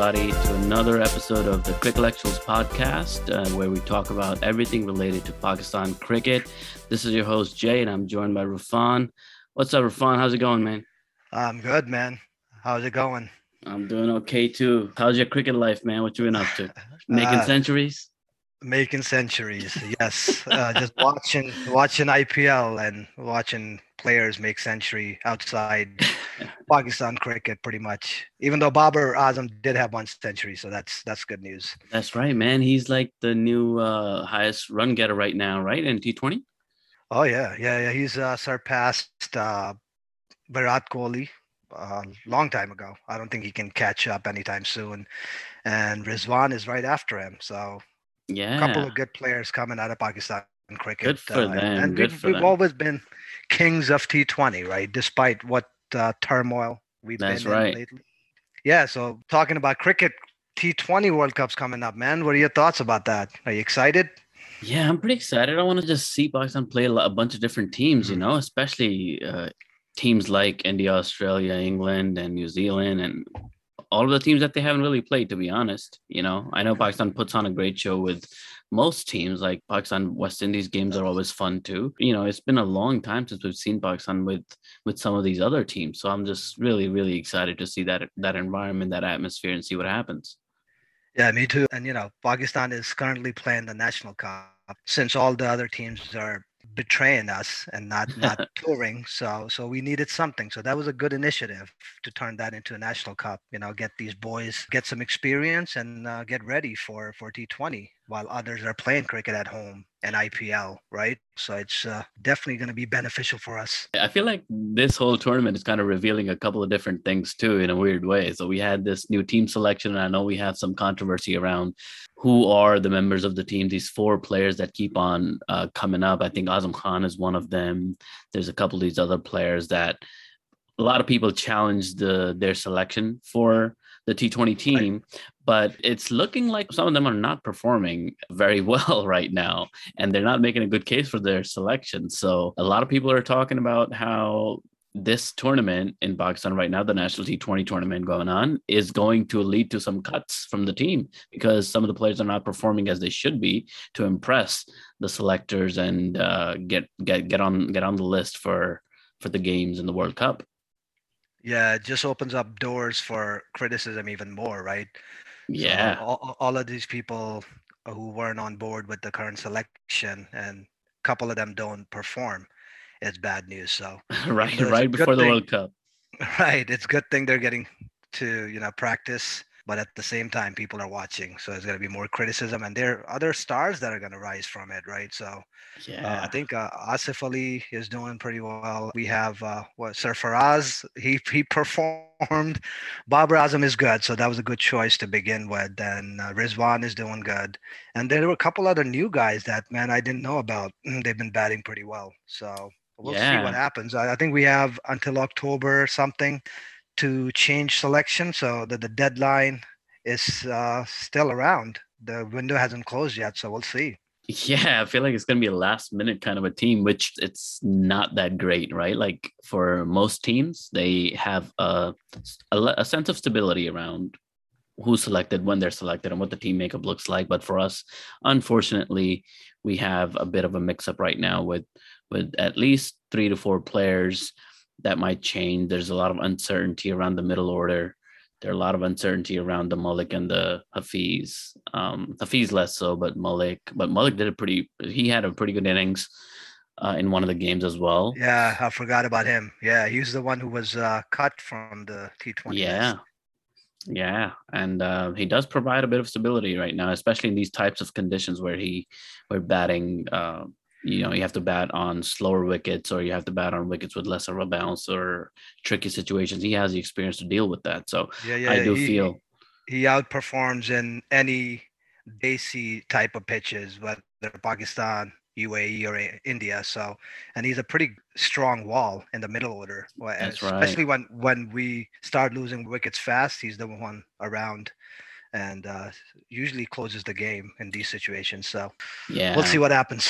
everybody, to another episode of the Crickelectuals podcast, uh, where we talk about everything related to Pakistan cricket. This is your host, Jay, and I'm joined by Rafan. What's up, Rafan? How's it going, man? I'm good, man. How's it going? I'm doing okay too. How's your cricket life, man? What you been up to? Making uh, centuries? Making centuries, yes. Uh, just watching watching IPL and watching players make century outside Pakistan cricket, pretty much. Even though Babar Azam did have one century, so that's that's good news. That's right, man. He's like the new uh, highest run getter right now, right? In T20. Oh yeah, yeah, yeah. He's uh, surpassed uh, Virat Kohli a uh, long time ago. I don't think he can catch up anytime soon. And Rizwan is right after him. So yeah, a couple of good players coming out of Pakistan cricket. Good for uh, them. And good we've, for we've them. always been kings of T20, right? Despite what uh, turmoil we've That's been right. in lately. Yeah. So talking about cricket, T20 World Cup's coming up, man. What are your thoughts about that? Are you excited? Yeah, I'm pretty excited. I want to just see Pakistan play a, lot, a bunch of different teams, you know, especially uh, teams like India, Australia, England, and New Zealand, and all of the teams that they haven't really played, to be honest. You know, I know Pakistan puts on a great show with most teams, like Pakistan West Indies games are always fun too. You know, it's been a long time since we've seen Pakistan with with some of these other teams. So I'm just really, really excited to see that that environment, that atmosphere, and see what happens. Yeah, me too. And you know, Pakistan is currently playing the national cup since all the other teams are betraying us and not not touring so so we needed something so that was a good initiative to turn that into a national cup you know get these boys get some experience and uh, get ready for for t20 while others are playing cricket at home and ipl right so it's uh, definitely going to be beneficial for us I feel like this whole tournament is kind of revealing a couple of different things too, in a weird way. So we had this new team selection, and I know we have some controversy around who are the members of the team. These four players that keep on uh, coming up. I think Azam Khan is one of them. There's a couple of these other players that a lot of people challenge the, their selection for the T20 team, but it's looking like some of them are not performing very well right now, and they're not making a good case for their selection. So a lot of people are talking about how this tournament in Pakistan right now, the national T20 tournament going on, is going to lead to some cuts from the team because some of the players are not performing as they should be to impress the selectors and uh, get get get on get on the list for for the games in the World Cup. Yeah it just opens up doors for criticism even more right So Yeah, all, all of these people who weren't on board with the current selection and a couple of them don't perform it's bad news so right, right before the World Cup. Right. It's good thing they're getting to, you know, practice, but at the same time, people are watching. So there's going to be more criticism and there are other stars that are going to rise from it. Right. So uh, Yeah, I think uh, Asif Ali is doing pretty well. We have, uh, what, Sarfaraz, he, he performed. Babar Azam is good. So that was a good choice to begin with. And uh, Rizwan is doing good. And there were a couple other new guys that, man, I didn't know about. They've been batting pretty well. So we'll see what happens. I, I think we have until October something to change selection. So that the deadline is uh, still around. The window hasn't closed yet. So we'll see. Yeah, I feel like it's gonna be a last minute kind of a team, which it's not that great, right? Like for most teams, they have a a, a sense of stability around who's selected, when they're selected, and what the team makeup looks like. But for us, unfortunately, we have a bit of a mix up right now with with at least three to four players that might change. There's a lot of uncertainty around the middle order. There are a lot of uncertainty around the Malik and the Hafiz. Um, Hafiz less so, but Malik. But Malik did a pretty. He had a pretty good innings uh, in one of the games as well. Yeah, I forgot about him. Yeah, he was the one who was uh, cut from the T20. Yeah. list. Yeah, and uh, he does provide a bit of stability right now, especially in these types of conditions where he, where batting, uh, you know, you have to bat on slower wickets or you have to bat on wickets with less of a bounce or tricky situations. He has the experience to deal with that. So Yeah, yeah. I do he, feel, he outperforms in any desi type of pitches, whether Pakistan, UAE, or India. So, and he's a pretty strong wall in the middle order. That's right. Especially when when we start losing wickets fast, he's the one around, and uh, usually closes the game in these situations. So yeah, we'll see what happens.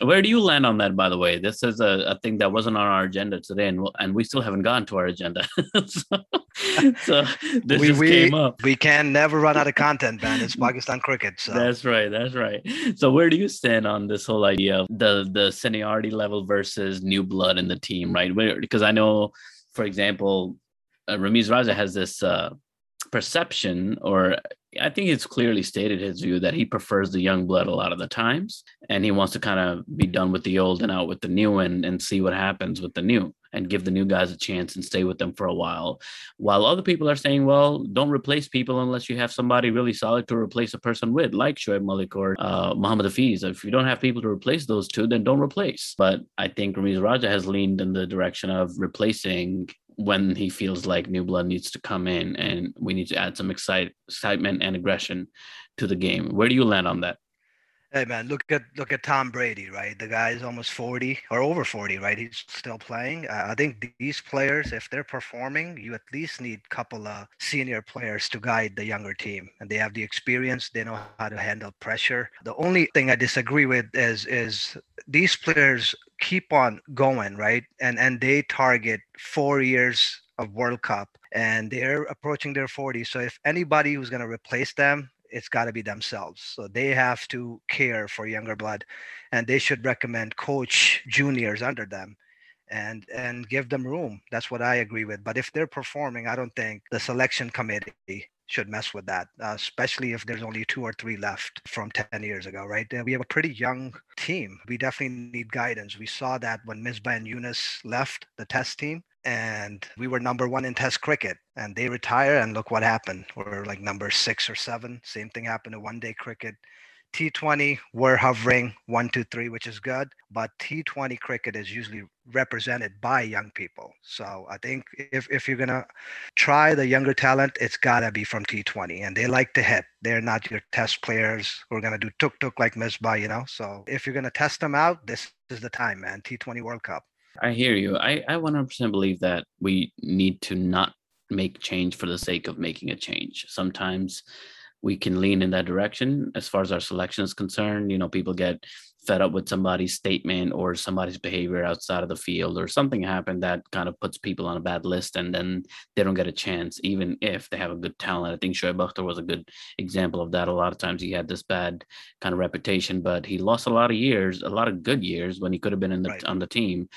Where do you land on that, by the way? This is a, a thing that wasn't on our agenda today, and and we still haven't gotten to our agenda. so, so, this we, just we, came up. We can never run out of content, man. It's Pakistan cricket. So. That's right. That's right. So where do you stand on this whole idea of the the seniority level versus new blood in the team, right? Where, because I know, for example, uh, Ramiz Raja has this uh, perception or I think it's clearly stated his view that he prefers the young blood a lot of the times, and he wants to kind of be done with the old and out with the new, and and see what happens with the new, and give the new guys a chance and stay with them for a while. While other people are saying, well, don't replace people unless you have somebody really solid to replace a person with, like Shoaib Malik or uh, Muhammad Hafiz. If you don't have people to replace those two, then don't replace. But I think Ramiz Raja has leaned in the direction of replacing when he feels like new blood needs to come in and we need to add some excite, excitement and aggression to the game. Where do you land on that? Hey man, look at look at Tom Brady, right? The guy is almost 40 or over 40, right? He's still playing. Uh, I think these players, if they're performing, you at least need a couple of senior players to guide the younger team, and they have the experience. They know how to handle pressure. The only thing I disagree with is is these players keep on going, right? And and they target four years of World Cup, and they're approaching their 40. So if anybody who's going to replace them it's got to be themselves. So they have to care for younger blood, and they should recommend coach juniors under them, and and give them room. That's what I agree with. But if they're performing, I don't think the selection committee should mess with that, uh, especially if there's only two or three left from 10 years ago, right? We have a pretty young team. We definitely need guidance. We saw that when Misbah and Yunus left the test team and we were number one in test cricket and they retire and look what happened. We're like number six or seven. Same thing happened to one day cricket t20 we're hovering one two three which is good but t20 cricket is usually represented by young people. So i think if, if you're gonna try the younger talent it's gotta be from t20 and they like to hit. They're not your test players who are gonna do tuk tuk like misbah you know? So if you're gonna test them out this is the time man. T20 world cup I hear you. I, I 100% believe that we need to not make change for the sake of making a change. Sometimes we can lean in that direction as far as our selection is concerned. You know, people get fed up with somebody's statement or somebody's behavior outside of the field or something happened that kind of puts people on a bad list and then they don't get a chance even if they have a good talent. I think Shoaib Akhtar was a good example of that. A lot of times he had this bad kind of reputation, but he lost a lot of years, a lot of good years when he could have been in the right. on the team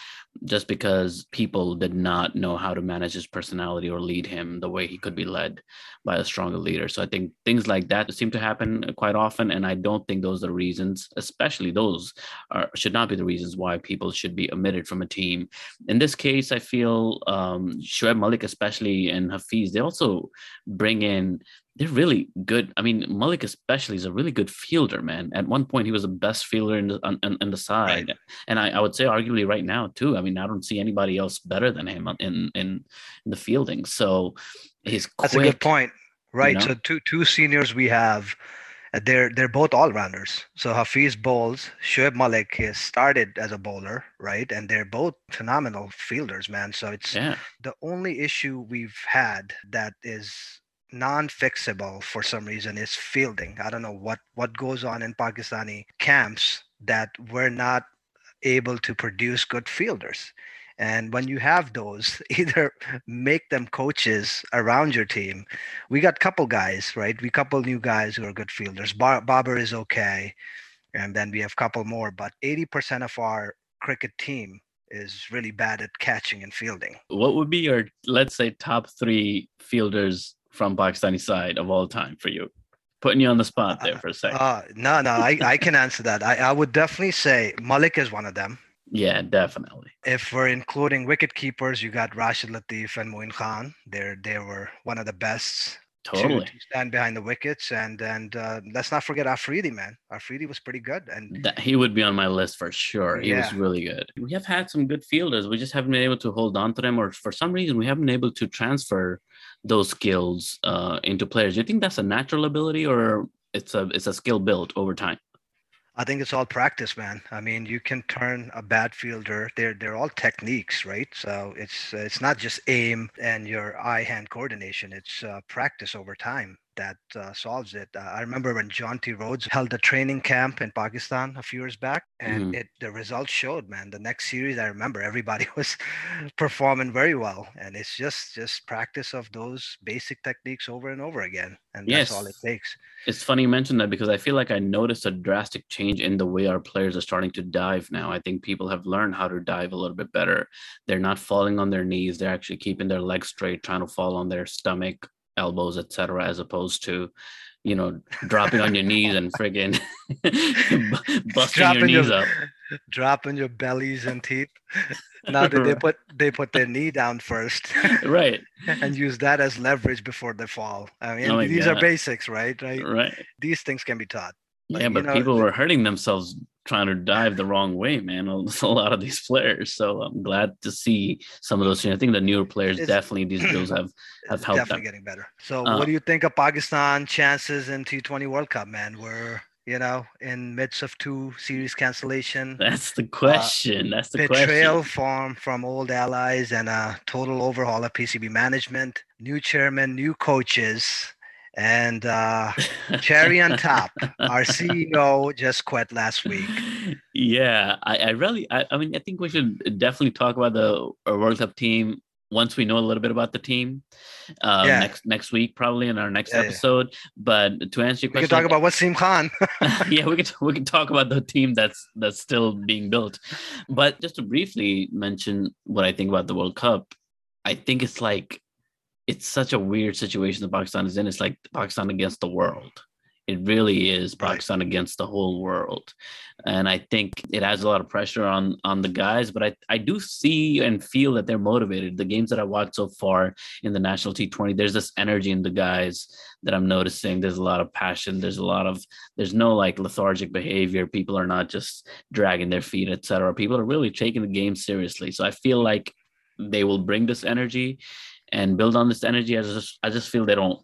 just because people did not know how to manage his personality or lead him the way he could be led by a stronger leader. So I think things like that seem to happen quite often and I don't think those are reasons, especially those are, should not be the reasons why people should be omitted from a team. In this case, I feel um, Shoaib Malik, especially, and Hafiz, they also bring in they're really good. I mean, Malik especially is a really good fielder, man. At one point, he was the best fielder in the in, in the side, right. and I, I, would say arguably right now too. I mean, I don't see anybody else better than him in in, in the fielding. So he's that's a good point, right? You know? So two two seniors we have uh, they're they're both all rounders. So Hafiz bowls, Shoaib Malik has started as a bowler, right? And they're both phenomenal fielders, man. So it's yeah. the only issue we've had that is non-fixable for some reason is fielding. I don't know what what goes on in Pakistani camps that we're not able to produce good fielders. And when you have those, either make them coaches around your team. We got couple guys, right? We couple new guys who are good fielders. Bar- Babar is okay, and then we have couple more. But 80% of our cricket team is really bad at catching and fielding. What would be your, let's say, top three fielders from Pakistani side of all time for you? Putting you on the spot there for a second. Uh, no, no, I, I can answer that. I, I would definitely say Malik is one of them. Yeah, definitely. If we're including wicket keepers, you got Rashid Latif and Moin Khan. They're they were one of the best totally to, to stand behind the wickets. And and uh, let's not forget Afridi, man. Afridi was pretty good, and that, he would be on my list for sure. He yeah. was really good. We have had some good fielders. We just haven't been able to hold on to them, or for some reason, we haven't been able to transfer those skills uh, into players. Do you think that's a natural ability, or it's a it's a skill built over time? I think it's all practice, man. I mean, you can turn a bad fielder. They're they're all techniques, right? So it's it's not just aim and your eye-hand coordination. It's uh, practice over time. That uh, solves it. Uh, I remember when Jonty Rhodes held a training camp in Pakistan a few years back, and mm-hmm. it the results showed. Man, the next series, I remember everybody was performing very well, and it's just just practice of those basic techniques over and over again, and yes. that's all it takes. It's funny you mentioned that because I feel like I noticed a drastic change in the way our players are starting to dive now. I think people have learned how to dive a little bit better. They're not falling on their knees; they're actually keeping their legs straight, trying to fall on their stomach elbows, etc., as opposed to, you know, dropping on your knees and friggin' busting dropping your knees your, up, dropping your bellies and teeth. Now that they put they put their knee down first, right, and use that as leverage before they fall. I mean, oh these God. are basics, right? Right. Right. These things can be taught. yeah, but know, people were hurting themselves trying to dive the wrong way, man. A lot of these players. So I'm glad to see some of those. I think the newer players it's, definitely these drills have have helped definitely them. getting better. So uh, what do you think of Pakistan chances in T20 World Cup, man? We're you know in midst of two series cancellation. That's the question. Uh, That's the betrayal question. from from old allies and a total overhaul of PCB management. New chairman, new coaches and uh, cherry on top, our CEO just quit last week. Yeah, I, I really, I, I, mean, I think we should definitely talk about the World Cup team once we know a little bit about the team. Uh, yeah. next next week, probably in our next yeah, episode. Yeah. But to answer your question, we can talk about Wasim Khan. yeah, we can we can talk about the team that's that's still being built. But just to briefly mention what I think about the World Cup, I think it's like it's such a weird situation that Pakistan is in. It's like Pakistan against the world. It really is Pakistan right. against the whole world. And I think it has a lot of pressure on on the guys, but I, I do see and feel that they're motivated. The games that I watched so far in the national T20, there's this energy in the guys that I'm noticing. There's a lot of passion. There's a lot of there's no like lethargic behavior. People are not just dragging their feet, etc. People are really taking the game seriously. So I feel like they will bring this energy and build on this energy. I just I just feel they don't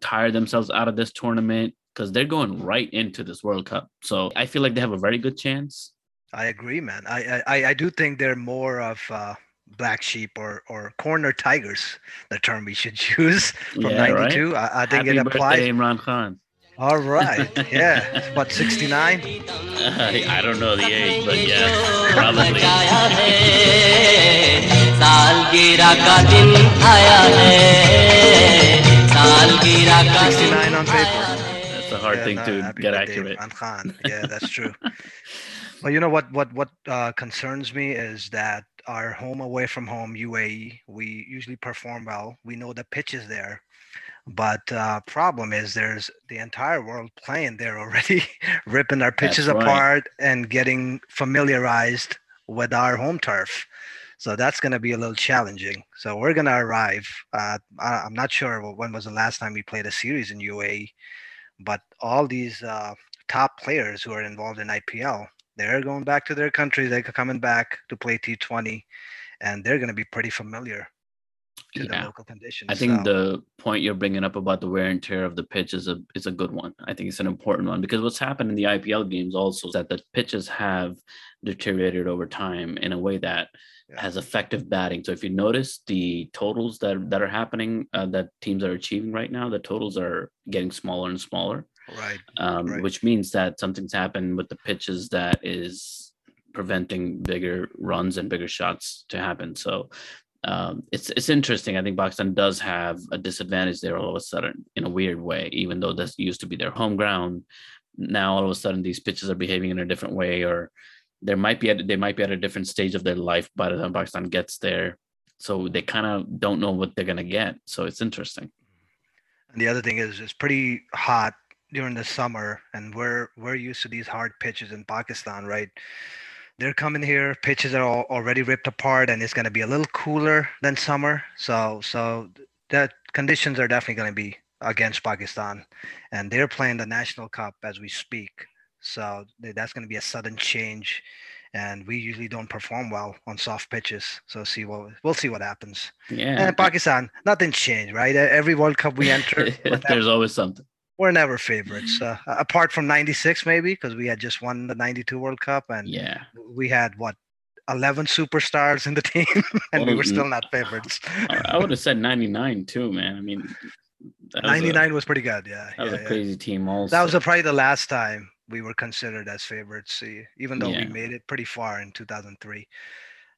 tire themselves out of this tournament because they're going right into this World Cup. So I feel like they have a very good chance. I agree, man. I I, I do think they're more of uh, black sheep or or corner tigers, the term we should use from yeah, '92. Right? I, I, think Happy it applies. Birthday, Imran Khan. All right. Yeah. What, 69? Uh, I don't know the age, but yeah, probably. Sixty-nine on paper. That's a hard yeah, thing no, to get accurate. Khan. Yeah, that's true. well, you know what? What what uh, concerns me is that our home away from home UAE, we usually perform well. We know the pitch is there but uh, problem is there's the entire world playing there already, ripping our pitches right. apart and getting familiarized with our home turf. So that's going to be a little challenging. So we're going to arrive. Uh, I'm not sure when was the last time we played a series in UAE, but all these uh, top players who are involved in IPL, they're going back to their countries. They're coming back to play T20, and they're going to be pretty familiar to yeah. the local conditions. I think so. the point you're bringing up about the wear and tear of the pitch is a is a good one. I think it's an important one because what's happened in the IPL games also is that the pitches have deteriorated over time in a way that yeah. has effective batting. So if you notice the totals that that are happening uh, that teams are achieving right now, the totals are getting smaller and smaller. Right. Um, right. Which means that something's happened with the pitches that is preventing bigger runs and bigger shots to happen. So um, it's it's interesting. I think Pakistan does have a disadvantage there all of a sudden in a weird way, even though this used to be their home ground. Now all of a sudden these pitches are behaving in a different way, or there might be at, they might be at a different stage of their life by the time Pakistan gets there. So they kind of don't know what they're gonna get. So it's interesting. And the other thing is it's pretty hot during the summer, and we're we're used to these hard pitches in Pakistan, right? they're coming here. Pitches are all already ripped apart, and it's going to be a little cooler than summer. So, so the conditions are definitely going to be against Pakistan, and they're playing the national cup as we speak. So that's going to be a sudden change, and we usually don't perform well on soft pitches. So see what we'll see what happens. Yeah. And Pakistan, nothing's changed, right? Every World Cup we enter, there's always something we're never favorites uh, apart from 96 maybe because we had just won the 92 world cup and yeah we had what 11 superstars in the team and well, we were still not favorites i would have said 99 too man i mean that 99 was, a, was, pretty good. Yeah. That yeah, was a yeah. crazy team. Also, that was a, probably the last time we were considered as favorites, even though yeah. we made it pretty far in 2003.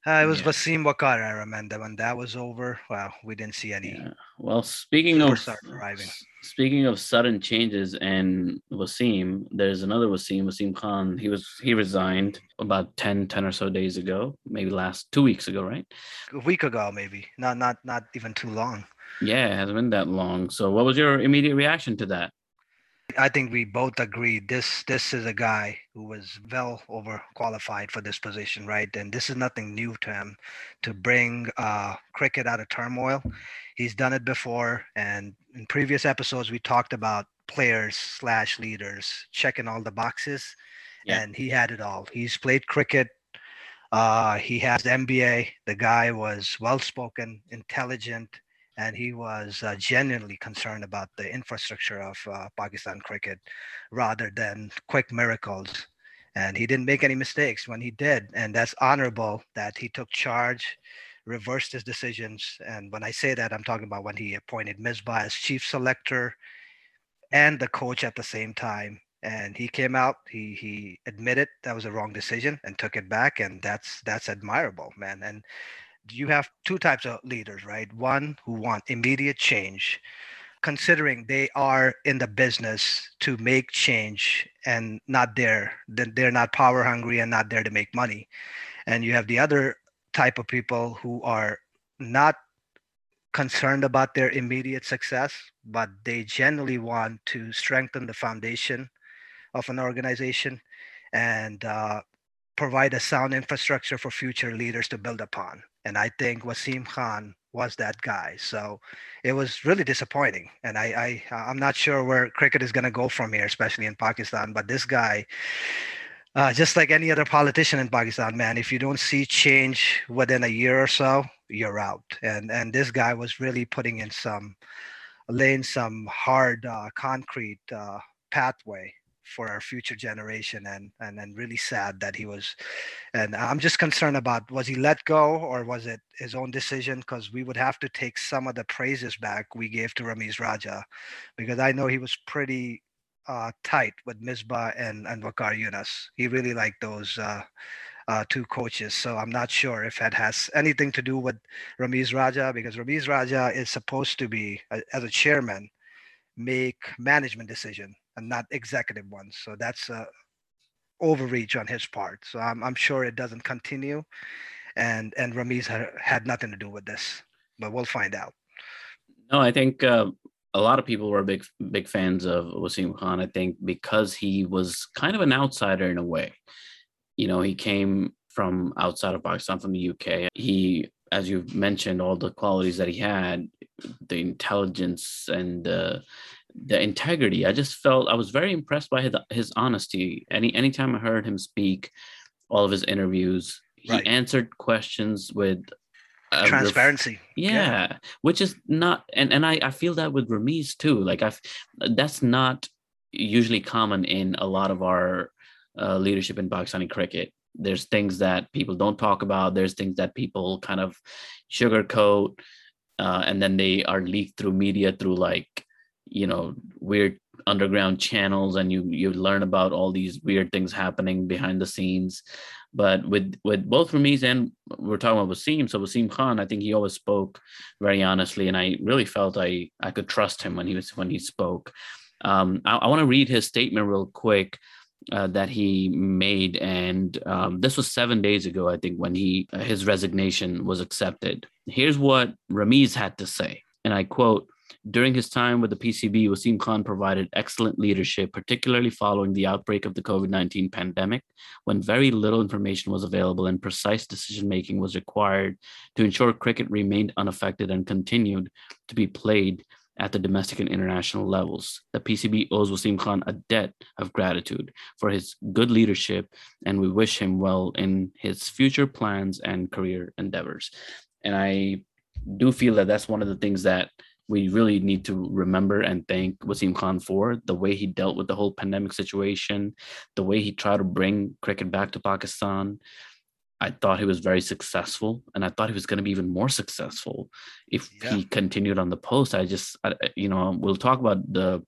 Uh, it was yeah. Wasim Waqar, I remember. When that was over, well, we didn't see any. Yeah. Well, speaking of arriving. speaking of sudden changes and Wasim, there's another Wasim, Wasim Khan. He was he resigned about 10, 10 or so days ago, maybe last two weeks ago, right? A week ago, maybe. Not not not even too long. Yeah, it hasn't been that long. So, what was your immediate reaction to that? I think we both agree this this is a guy who was well overqualified for this position, right? And this is nothing new to him to bring uh, cricket out of turmoil. He's done it before, and in previous episodes we talked about players slash leaders checking all the boxes, yeah. and he had it all. He's played cricket. Uh, he has MBA. The guy was well spoken, intelligent, and he was uh, genuinely concerned about the infrastructure of uh, Pakistan cricket rather than quick miracles. And he didn't make any mistakes when he did, and that's honorable that he took charge, reversed his decisions. And when I say that, I'm talking about when he appointed Misbah as chief selector and the coach at the same time. And he came out, he he admitted that was a wrong decision and took it back, and that's that's admirable, man. And you have two types of leaders, right? One who want immediate change, considering they are in the business to make change and not there, they're not power hungry and not there to make money. And you have the other type of people who are not concerned about their immediate success, but they generally want to strengthen the foundation of an organization and uh, provide a sound infrastructure for future leaders to build upon. And I think Wasim Khan was that guy. So it was really disappointing. And I, I I'm not sure where cricket is going to go from here, especially in Pakistan. But this guy, uh, just like any other politician in Pakistan, man, if you don't see change within a year or so, you're out. And and this guy was really putting in some, laying some hard uh, concrete uh, pathway for our future generation and and and really sad that he was and i'm just concerned about was he let go or was it his own decision because we would have to take some of the praises back we gave to Ramiz Raja because I know he was pretty uh, tight with Misbah and and Waqar Younis. He really liked those uh, uh, two coaches. So I'm not sure if that has anything to do with Ramiz Raja because Ramiz Raja is supposed to be, as a chairman, make management decision and not executive ones. So that's a overreach on his part. So I'm, I'm sure it doesn't continue. And and Ramiz had, had nothing to do with this, but we'll find out. No, I think uh, a lot of people were big big fans of Wasim Khan. I think because he was kind of an outsider in a way. You know, he came from outside of Pakistan, from the UK. He, as you've mentioned, all the qualities that he had, the intelligence and the the integrity. I just felt I was very impressed by his, his honesty. Any anytime I heard him speak, all of his interviews, he right. answered questions with transparency. Ref- yeah, yeah, which is not, and and I I feel that with Ramiz too. Like I, that's not usually common in a lot of our uh, leadership in Pakistani cricket. There's things that people don't talk about. There's things that people kind of sugarcoat, uh, and then they are leaked through media through like you know weird underground channels and you you learn about all these weird things happening behind the scenes. But with with both Ramiz and we're talking about Wasim so Wasim Khan I think he always spoke very honestly and I really felt I I could trust him when he was when he spoke. Um, I, I want to read his statement real quick uh, that he made and um, this was seven days ago I think when he his resignation was accepted. Here's what Ramiz had to say and I quote during his time with the PCB, Wasim Khan provided excellent leadership, particularly following the outbreak of the COVID 19 pandemic, when very little information was available and precise decision making was required to ensure cricket remained unaffected and continued to be played at the domestic and international levels. The PCB owes Wasim Khan a debt of gratitude for his good leadership, and we wish him well in his future plans and career endeavors. And I do feel that that's one of the things that we really need to remember and thank Wasim Khan for the way he dealt with the whole pandemic situation, the way he tried to bring cricket back to Pakistan. I thought he was very successful, and I thought he was going to be even more successful if yeah. he continued on the post. I just, I, you know, we'll talk about the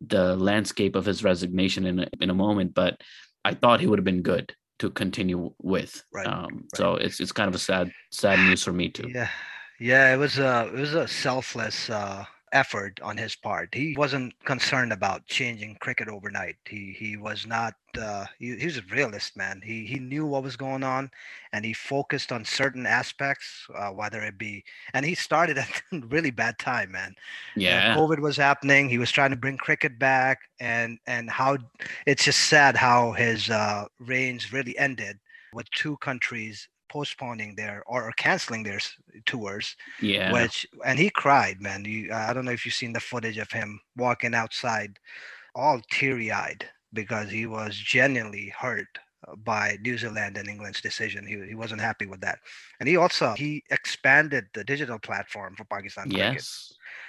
the landscape of his resignation in a, in a moment, but I thought he would have been good to continue with. Right. Um, right. So it's it's kind of a sad sad news for me too. Yeah, yeah. It was a it was a selfless uh, effort on his part. He wasn't concerned about changing cricket overnight. He he was not. Uh, he, he was a realist, man. He he knew what was going on, and he focused on certain aspects, uh, whether it be. And he started at a really bad time, man. Yeah. COVID was happening. He was trying to bring cricket back, and and how it's just sad how his uh, reigns really ended with two countries postponing their or canceling their tours. Yeah. Which and he cried, man. You, I don't know if you've seen the footage of him walking outside, all teary-eyed because he was genuinely hurt uh, by New Zealand and England's decision. He, he wasn't happy with that. And he also he expanded the digital platform for Pakistan yes. cricket.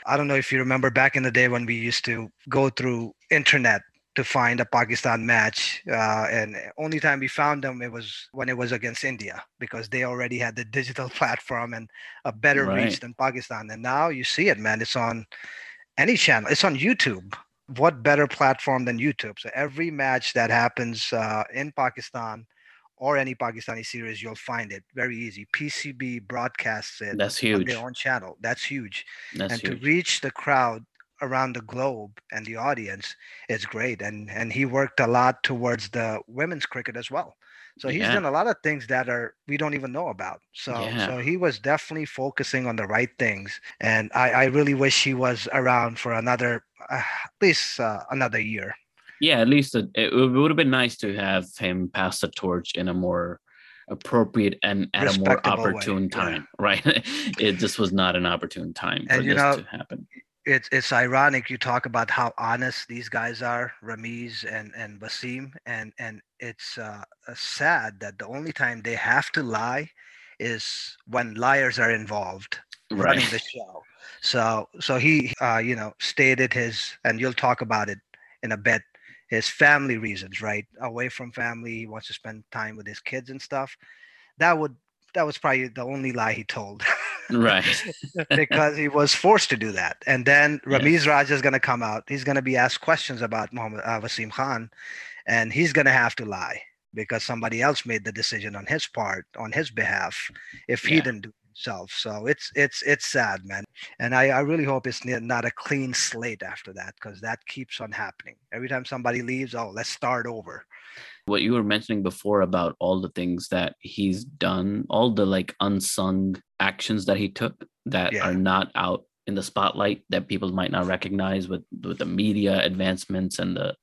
I don't know if you remember back in the day when we used to go through internet to find a Pakistan match. Uh, and only time we found them it was when it was against India because they already had the digital platform and a better right. reach than Pakistan. And now you see it, man. It's on any channel. It's on YouTube. What better platform than YouTube? So every match that happens uh, in Pakistan or any Pakistani series, you'll find it very easy. PCB broadcasts it. That's huge. On their own channel. That's huge. That's and huge. to reach the crowd around the globe and the audience is great and and he worked a lot towards the women's cricket as well so he's yeah. done a lot of things that are we don't even know about so yeah. so he was definitely focusing on the right things and i i really wish he was around for another uh, at least uh, another year yeah at least it, it would have been nice to have him pass the torch in a more appropriate and at a more opportune way. time yeah. right it just was not an opportune time and for this know, to happen it's it's ironic you talk about how honest these guys are, Ramiz and and Wasim, and and it's uh, uh, sad that the only time they have to lie is when liars are involved right. running the show. So so he uh, you know stated his, and you'll talk about it in a bit. His family reasons, right? Away from family, he wants to spend time with his kids and stuff. That would that was probably the only lie he told. right. because he was forced to do that. And then Ramiz yes. Raja is going to come out. He's going to be asked questions about Muhammad uh, Wasim Khan, and he's going to have to lie because somebody else made the decision on his part, on his behalf, if he didn't do himself. So it's it's it's sad, man. And I, I really hope it's not a clean slate after that because that keeps on happening. Every time somebody leaves, oh, let's start over what you were mentioning before about all the things that he's done, all the like unsung actions that he took that yeah. are not out in the spotlight that people might not recognize with with the media advancements and the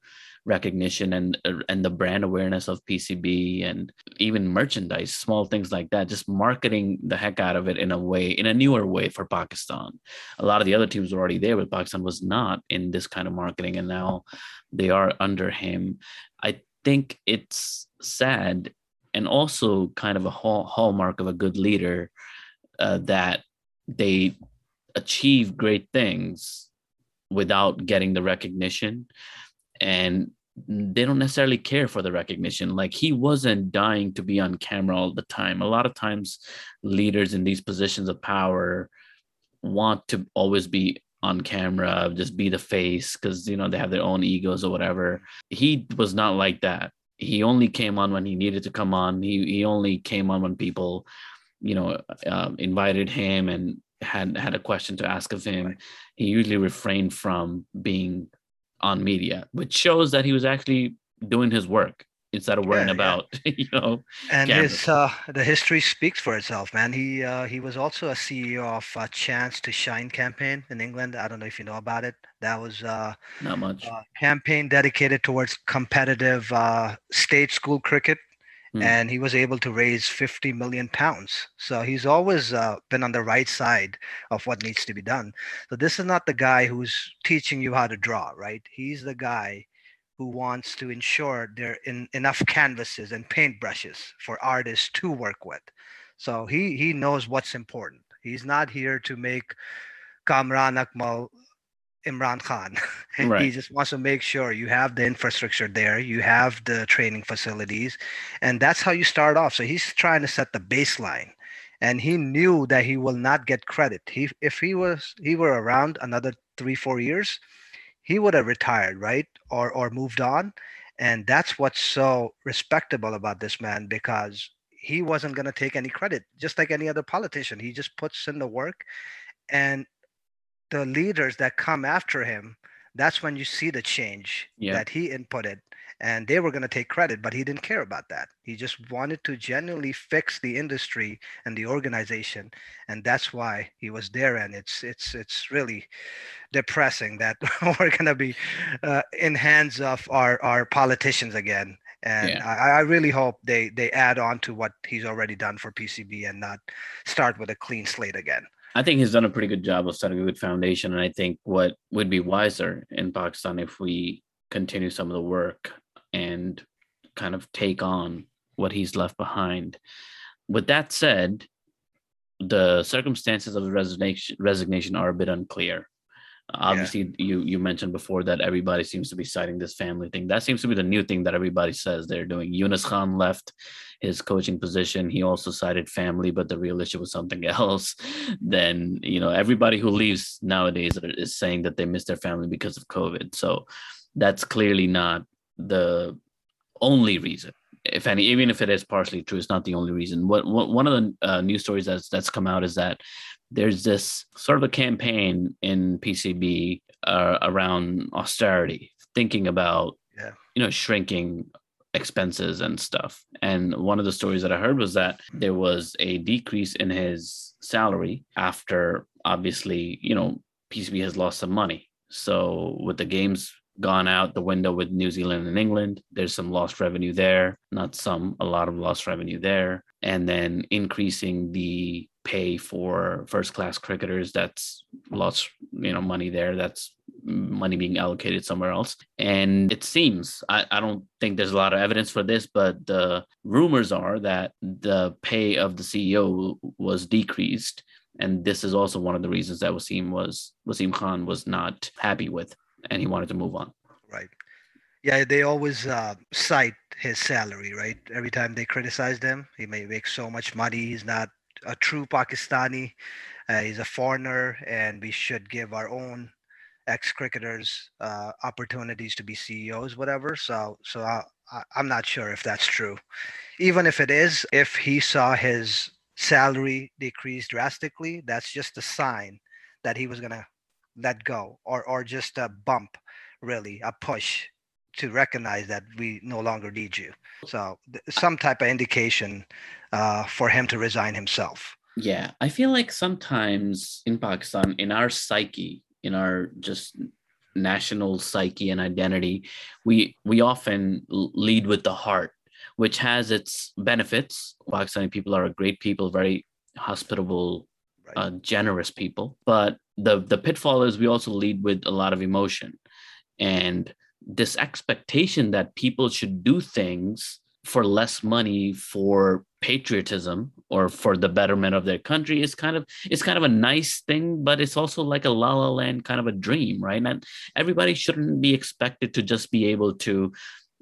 recognition and and the brand awareness of PCB and even merchandise, small things like that, just marketing the heck out of it in a way, in a newer way for Pakistan. A lot of the other teams were already there, but Pakistan was not in this kind of marketing, and now they are under him. I think it's sad and also kind of a hall- hallmark of a good leader uh, that they achieve great things without getting the recognition and they don't necessarily care for the recognition like he wasn't dying to be on camera all the time a lot of times leaders in these positions of power want to always be on camera, just be the face because you know they have their own egos or whatever. He was not like that. He only came on when he needed to come on. He he only came on when people, you know, uh, invited him and had had a question to ask of him. He usually refrained from being on media, which shows that he was actually doing his work instead of worrying yeah, about yeah. you know and his uh the history speaks for itself man. He uh he was also a ceo of uh, chance to shine campaign in england. I don't know if you know about it. That was uh not much. campaign dedicated towards competitive uh state school cricket mm. and he was able to raise 50 million pounds so he's always uh, been on the right side of what needs to be done so this is not the guy who's teaching you how to draw right he's the guy who wants to ensure there in enough canvases and paintbrushes for artists to work with. So he he knows what's important. He's not here to make Kamran Akmal Imran Khan. Right. he just wants to make sure you have the infrastructure there, you have the training facilities, and that's how you start off. So he's trying to set the baseline. And he knew that he will not get credit. He if he was he were around another three, four years, he would have retired, right? Or or moved on. And that's what's so respectable about this man because he wasn't going to take any credit, just like any other politician. He just puts in the work. And the leaders that come after him, that's when you see the change Yeah. that he inputted. And they were going to take credit, but he didn't care about that. He just wanted to genuinely fix the industry and the organization, and that's why he was there. And it's it's it's really depressing that we're going to be uh, in hands of our our politicians again. And Yeah. I, I really hope they they add on to what he's already done for PCB and not start with a clean slate again. I think he's done a pretty good job of setting a good foundation. And I think what would be wiser in Pakistan if we continue some of the work and kind of take on what he's left behind. With that said, the circumstances of the resignation resignation are a bit unclear. Obviously, you you mentioned before that everybody seems to be citing this family thing. That seems to be the new thing that everybody says they're doing. Yunus Khan left his coaching position. He also cited family, but the real issue was something else. Then you know everybody who leaves nowadays is saying that they miss their family because of COVID. So that's clearly not the only reason. If any, even if it is partially true, it's not the only reason. What, what one of the uh, news stories that's that's come out is that there's this sort of a campaign in PCB uh, around austerity, thinking about Yeah. you know shrinking expenses and stuff. And one of the stories that I heard was that there was a decrease in his salary after obviously you know PCB has lost some money. So with the games gone out the window with New Zealand and England. There's some lost revenue there, not some, a lot of lost revenue there. And then increasing the pay for first class cricketers, that's lots you know, money there. That's money being allocated somewhere else. And it seems, I, I don't think there's a lot of evidence for this, but the rumors are that the pay of the CEO was decreased. And this is also one of the reasons that Wasim was Wasim Khan was not happy with and he wanted to move on. Right. Yeah, they always uh, cite his salary, right? Every time they criticize them he may make so much money. He's not a true Pakistani. Uh, he's a foreigner, and we should give our own ex-cricketers uh, opportunities to be CEOs, whatever. So, so I, I, I'm not sure if that's true. Even if it is, if he saw his salary decrease drastically, that's just a sign that he was gonna let go, or or just a bump, really, a push to recognize that we no longer need you. So th- some type of indication uh, for him to resign himself. Yeah, I feel like sometimes in Pakistan, in our psyche, in our just national psyche and identity, we we often lead with the heart, which has its benefits. Pakistani people are a great people, very hospitable, Right. uh, generous people. But the the pitfall is we also lead with a lot of emotion, and this expectation that people should do things for less money for patriotism or for the betterment of their country is kind of it's kind of a nice thing but it's also like a la la land kind of a dream right? And everybody shouldn't be expected to just be able to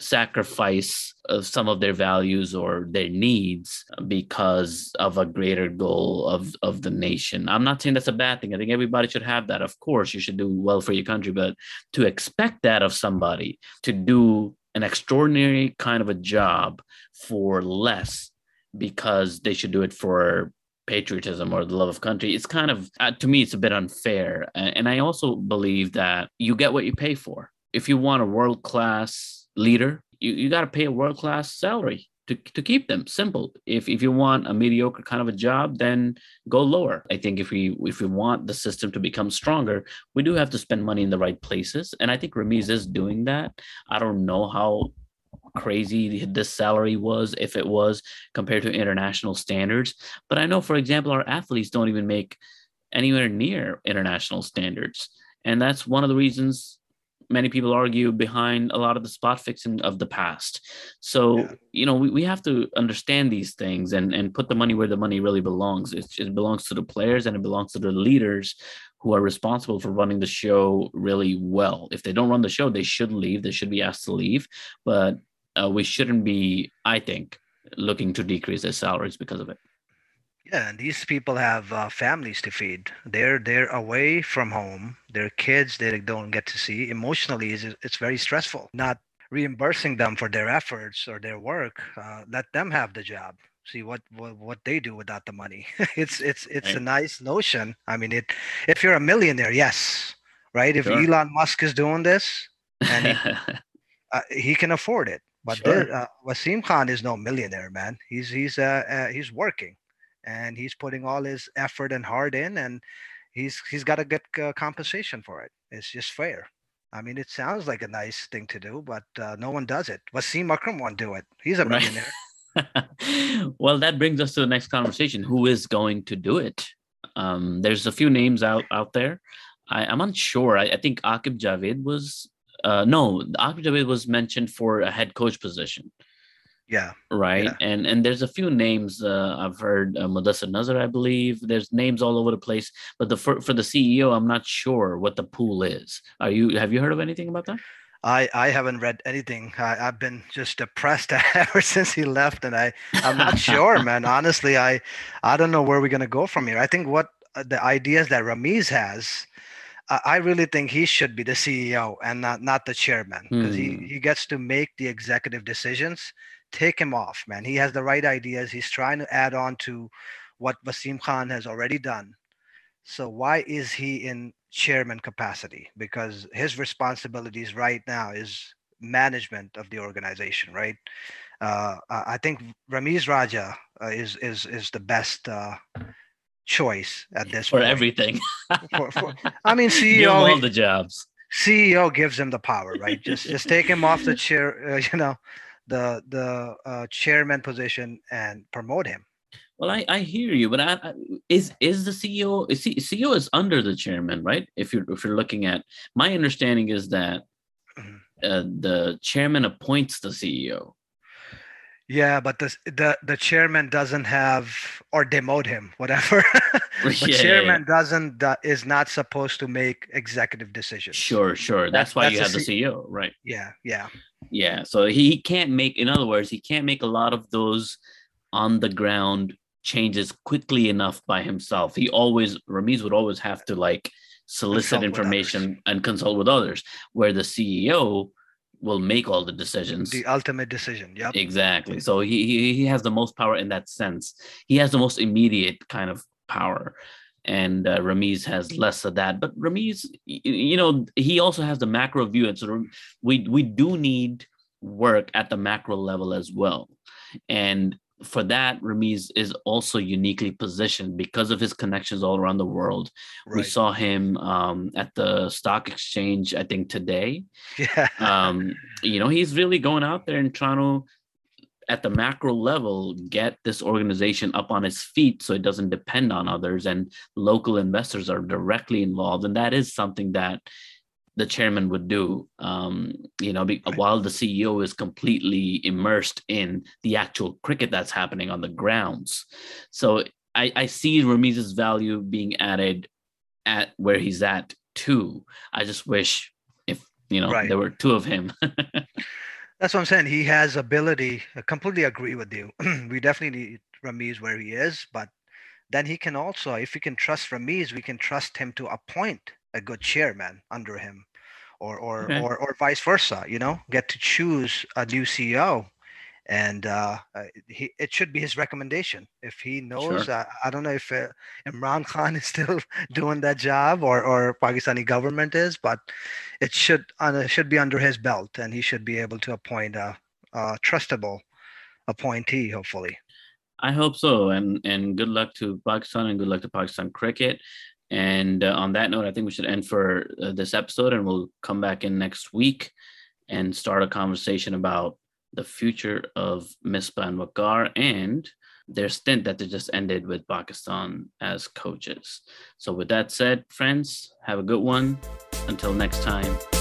sacrifice uh, some of their values or their needs because of a greater goal of of the nation. I'm not saying that's a bad thing. I think everybody should have that. Of course you should do well for your country but to expect that of somebody to do an extraordinary kind of a job for less because they should do it for patriotism or the love of country it's kind of uh, to me it's a bit unfair. And i also believe that you get what you pay for. If you want a world class leader you, you got to pay a world class salary to, to keep them. Simple. If if you want a mediocre kind of a job then go lower. I think if we if we want the system to become stronger we do have to spend money in the right places. And i think Ramiz is doing that. I don't know how crazy this salary was if it was compared to international standards. But i know for example our athletes don't even make anywhere near international standards. And that's one of the reasons many people argue behind a lot of the spot fixing of the past. So, yeah. you know, we, we have to understand these things and, and put the money where the money really belongs. It, it belongs to the players and it belongs to the leaders who are responsible for running the show really well. If they don't run the show, they should leave. They should be asked to leave. But uh, we shouldn't be, I think, looking to decrease their salaries because of it. Yeah, and these people have uh, families to feed. They're they're away from home. Their kids they don't get to see. Emotionally, it's, it's very stressful. Not reimbursing them for their efforts or their work. Uh, let them have the job. See what, what what they do without the money. it's it's it's right. a nice notion. I mean, it. If you're a millionaire, yes, right. If sure. Elon Musk is doing this, and he, uh, he can afford it. But sure. there, uh, Wasim Khan is no millionaire, man. He's he's uh, uh he's working and he's putting all his effort and heart in and he's he's got to get uh, compensation for it. It's just fair. I mean it sounds like a nice thing to do but uh, no one does it. Wasim akram won't do it. He's a millionaire. Well that brings us to the next conversation. Who is going to do it? Um, there's a few names out out there. I, am unsure. I, I think Aaqib Javed was uh, no Aaqib Javed was mentioned for a head coach position yeah. Right. Yeah. And and there's a few names uh, I've heard uh, Mudassar Nazar, I believe. There's names all over the place, but the for, for the CEO, I'm not sure what the pool is. Are you have you heard of anything about that? I, I haven't read anything. I, have been just depressed ever since he left, and I I'm not sure, man. Honestly, I I don't know where we're gonna go from here. I think what uh, the ideas that Ramiz has, I really think he should be the CEO and not not the chairman because hmm. he he gets to make the executive decisions take him off, man. He has the right ideas. He's trying to add on to what Wasim Khan has already done. So why is he in chairman capacity? Because his responsibilities right now is management of the organization, right? Uh, I think Ramiz Raja uh, is is is the best uh, choice at this for point. everything. for, for, I mean, CEO Give all the jobs. CEO gives him the power, right? Just just take him off the chair, uh, you know, the the uh, chairman position and promote him. Well, I, I hear you, but I, I, is is the CEO is CEO is under the chairman, right? If you're if you're looking at my understanding is that mm-hmm. uh, the chairman appoints the CEO. Yeah, but the the the chairman doesn't have or demote him, whatever. the yeah, chairman yeah. doesn't is not supposed to make executive decisions. Sure, sure. That's, that's why that's you have the CEO, right? Yeah, yeah. Yeah. So he can't make, in other words, he can't make a lot of those on the ground changes quickly enough by himself. He always, Ramiz would always have to like solicit consult information and consult with others, where the CEO will make all the decisions. The ultimate decision. Yep. Exactly. So he, he, he has the most power in that sense. He has the most immediate kind of power and uh, Ramiz has less of that. But Ramiz, you know, he also has the macro view, and so we we do need work at the macro level as well. And for that, Ramiz is also uniquely positioned because of his connections all around the world. Right. We saw him um, at the stock exchange, I think today. Yeah. Um, you know, he's really going out there and trying to at the macro level get this organization up on its feet so it doesn't depend on others and local investors are directly involved and that is something that the chairman would do um, you know be, while the ceo is completely immersed in the actual cricket that's happening on the grounds so i, I see ramiz's value being added at where he's at too i just wish if you know right. there were two of him That's what I'm saying. He has ability. I completely agree with you. we definitely need Ramiz where he is, but then he can also, if we can trust Ramiz, we can trust him to appoint a good chairman under him, or or okay. or, or vice versa. You know, get to choose a new CEO and uh, uh, he, it should be his recommendation. If he knows, sure. uh, I don't know if uh, Imran Khan is still doing that job or or Pakistani government is, but it should uh, should be under his belt, and he should be able to appoint a, a trustable appointee, hopefully. I hope so, and and good luck to Pakistan, and good luck to Pakistan cricket. And uh, on that note, I think we should end for uh, this episode, and we'll come back in next week and start a conversation about the future of Misbah and Waqar and their stint that they just ended with Pakistan as coaches. So, with that said, friends, have a good one. Until next time.